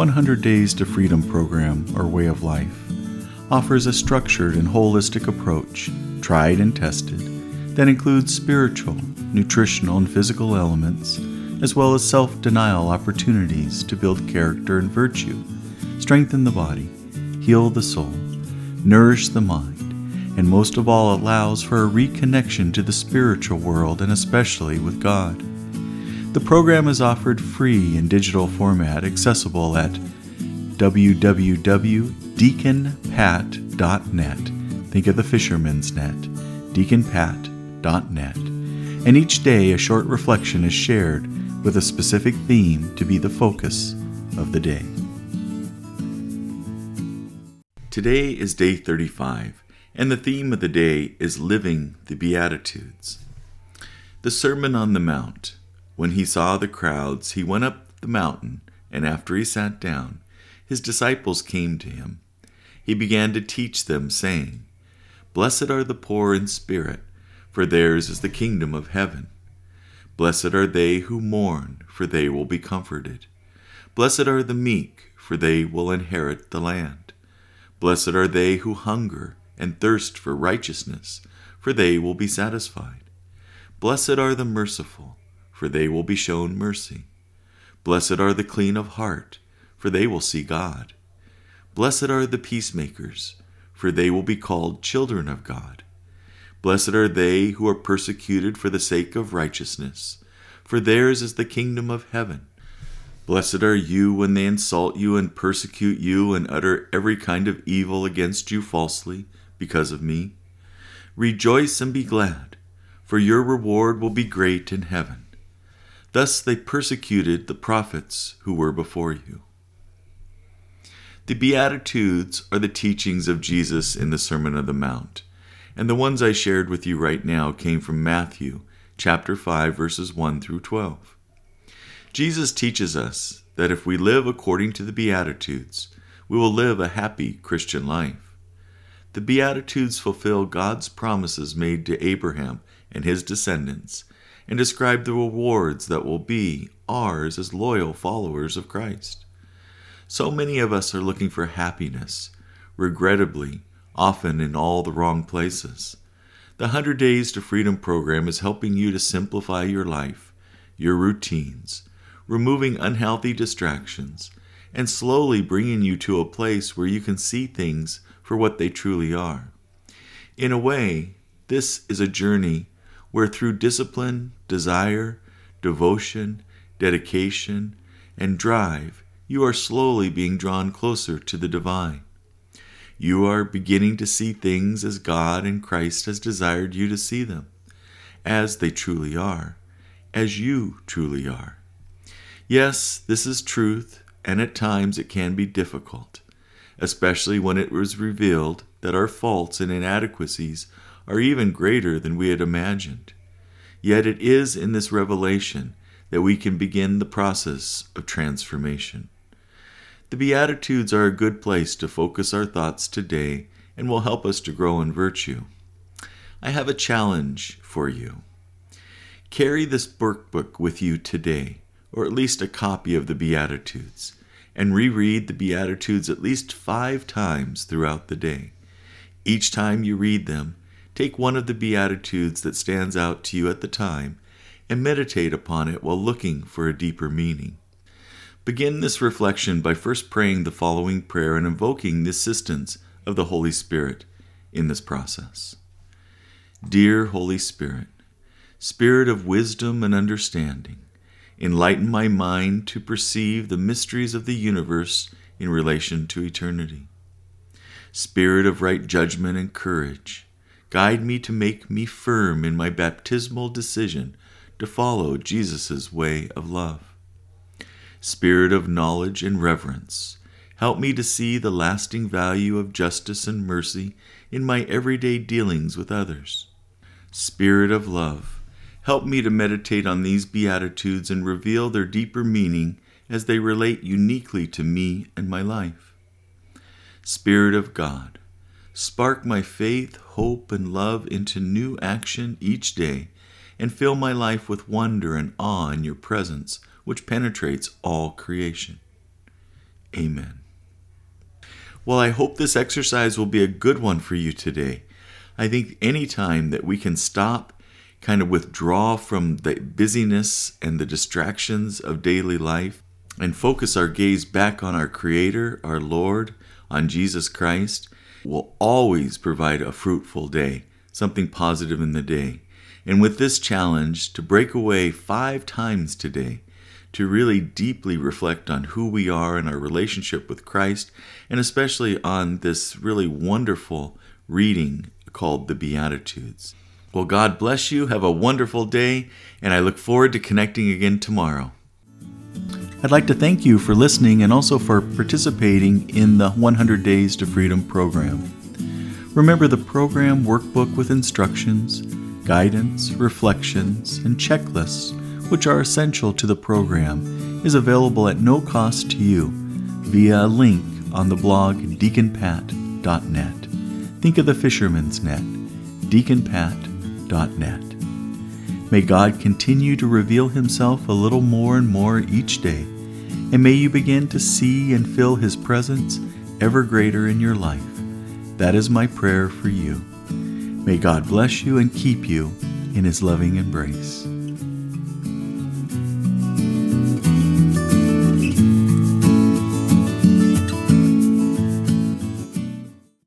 100 Days to Freedom program or way of life offers a structured and holistic approach, tried and tested, that includes spiritual, nutritional, and physical elements, as well as self denial opportunities to build character and virtue, strengthen the body, heal the soul, nourish the mind, and most of all allows for a reconnection to the spiritual world and especially with God. The program is offered free in digital format accessible at www.deaconpat.net. Think of the fisherman's net, deaconpat.net. And each day a short reflection is shared with a specific theme to be the focus of the day. Today is day 35, and the theme of the day is living the Beatitudes. The Sermon on the Mount. When he saw the crowds, he went up the mountain, and after he sat down, his disciples came to him. He began to teach them, saying, Blessed are the poor in spirit, for theirs is the kingdom of heaven. Blessed are they who mourn, for they will be comforted. Blessed are the meek, for they will inherit the land. Blessed are they who hunger and thirst for righteousness, for they will be satisfied. Blessed are the merciful, for they will be shown mercy. Blessed are the clean of heart, for they will see God. Blessed are the peacemakers, for they will be called children of God. Blessed are they who are persecuted for the sake of righteousness, for theirs is the kingdom of heaven. Blessed are you when they insult you and persecute you and utter every kind of evil against you falsely because of me. Rejoice and be glad, for your reward will be great in heaven. Thus they persecuted the prophets who were before you. The Beatitudes are the teachings of Jesus in the Sermon on the Mount, and the ones I shared with you right now came from Matthew chapter 5 verses 1 through 12. Jesus teaches us that if we live according to the Beatitudes, we will live a happy Christian life. The Beatitudes fulfill God's promises made to Abraham and his descendants and describe the rewards that will be ours as loyal followers of Christ. So many of us are looking for happiness, regrettably, often in all the wrong places. The 100 Days to Freedom program is helping you to simplify your life, your routines, removing unhealthy distractions, and slowly bringing you to a place where you can see things for what they truly are. In a way, this is a journey where through discipline, desire, devotion, dedication, and drive, you are slowly being drawn closer to the divine. You are beginning to see things as God and Christ has desired you to see them, as they truly are, as you truly are. Yes, this is truth, and at times it can be difficult, especially when it was revealed that our faults and inadequacies are even greater than we had imagined. Yet it is in this revelation that we can begin the process of transformation. The Beatitudes are a good place to focus our thoughts today and will help us to grow in virtue. I have a challenge for you. Carry this workbook with you today or at least a copy of the Beatitudes, and reread the Beatitudes at least five times throughout the day. Each time you read them, take one of the Beatitudes that stands out to you at the time and meditate upon it while looking for a deeper meaning. Begin this reflection by first praying the following prayer and invoking the assistance of the Holy Spirit in this process. Dear Holy Spirit, Spirit of wisdom and understanding, enlighten my mind to perceive the mysteries of the universe in relation to eternity. Spirit of right judgment and courage, guide me to make me firm in my baptismal decision to follow Jesus' way of love. Spirit of knowledge and reverence, help me to see the lasting value of justice and mercy in my everyday dealings with others. Spirit of love, Help me to meditate on these Beatitudes and reveal their deeper meaning as they relate uniquely to me and my life. Spirit of God, spark my faith, hope, and love into new action each day and fill my life with wonder and awe in your presence, which penetrates all creation. Amen. Well, I hope this exercise will be a good one for you today. I think any time that we can stop, kind of withdraw from the busyness and the distractions of daily life, and focus our gaze back on our Creator, our Lord, on Jesus Christ, will always provide a fruitful day, something positive in the day. And with this challenge to break away five times today, to really deeply reflect on who we are and our relationship with Christ, and especially on this really wonderful reading called the Beatitudes. Well, God bless you. Have a wonderful day, and I look forward to connecting again tomorrow. I'd like to thank you for listening and also for participating in the 100 Days to Freedom program. Remember the program workbook with instructions, guidance, reflections, and checklists which are essential to the program, is available at no cost to you via a link on the blog deaconpat.net. Think of the fisherman's net, deaconpat.net. May God continue to reveal Himself a little more and more each day, and may you begin to see and feel His presence ever greater in your life. That is my prayer for you. May God bless you and keep you in His loving embrace.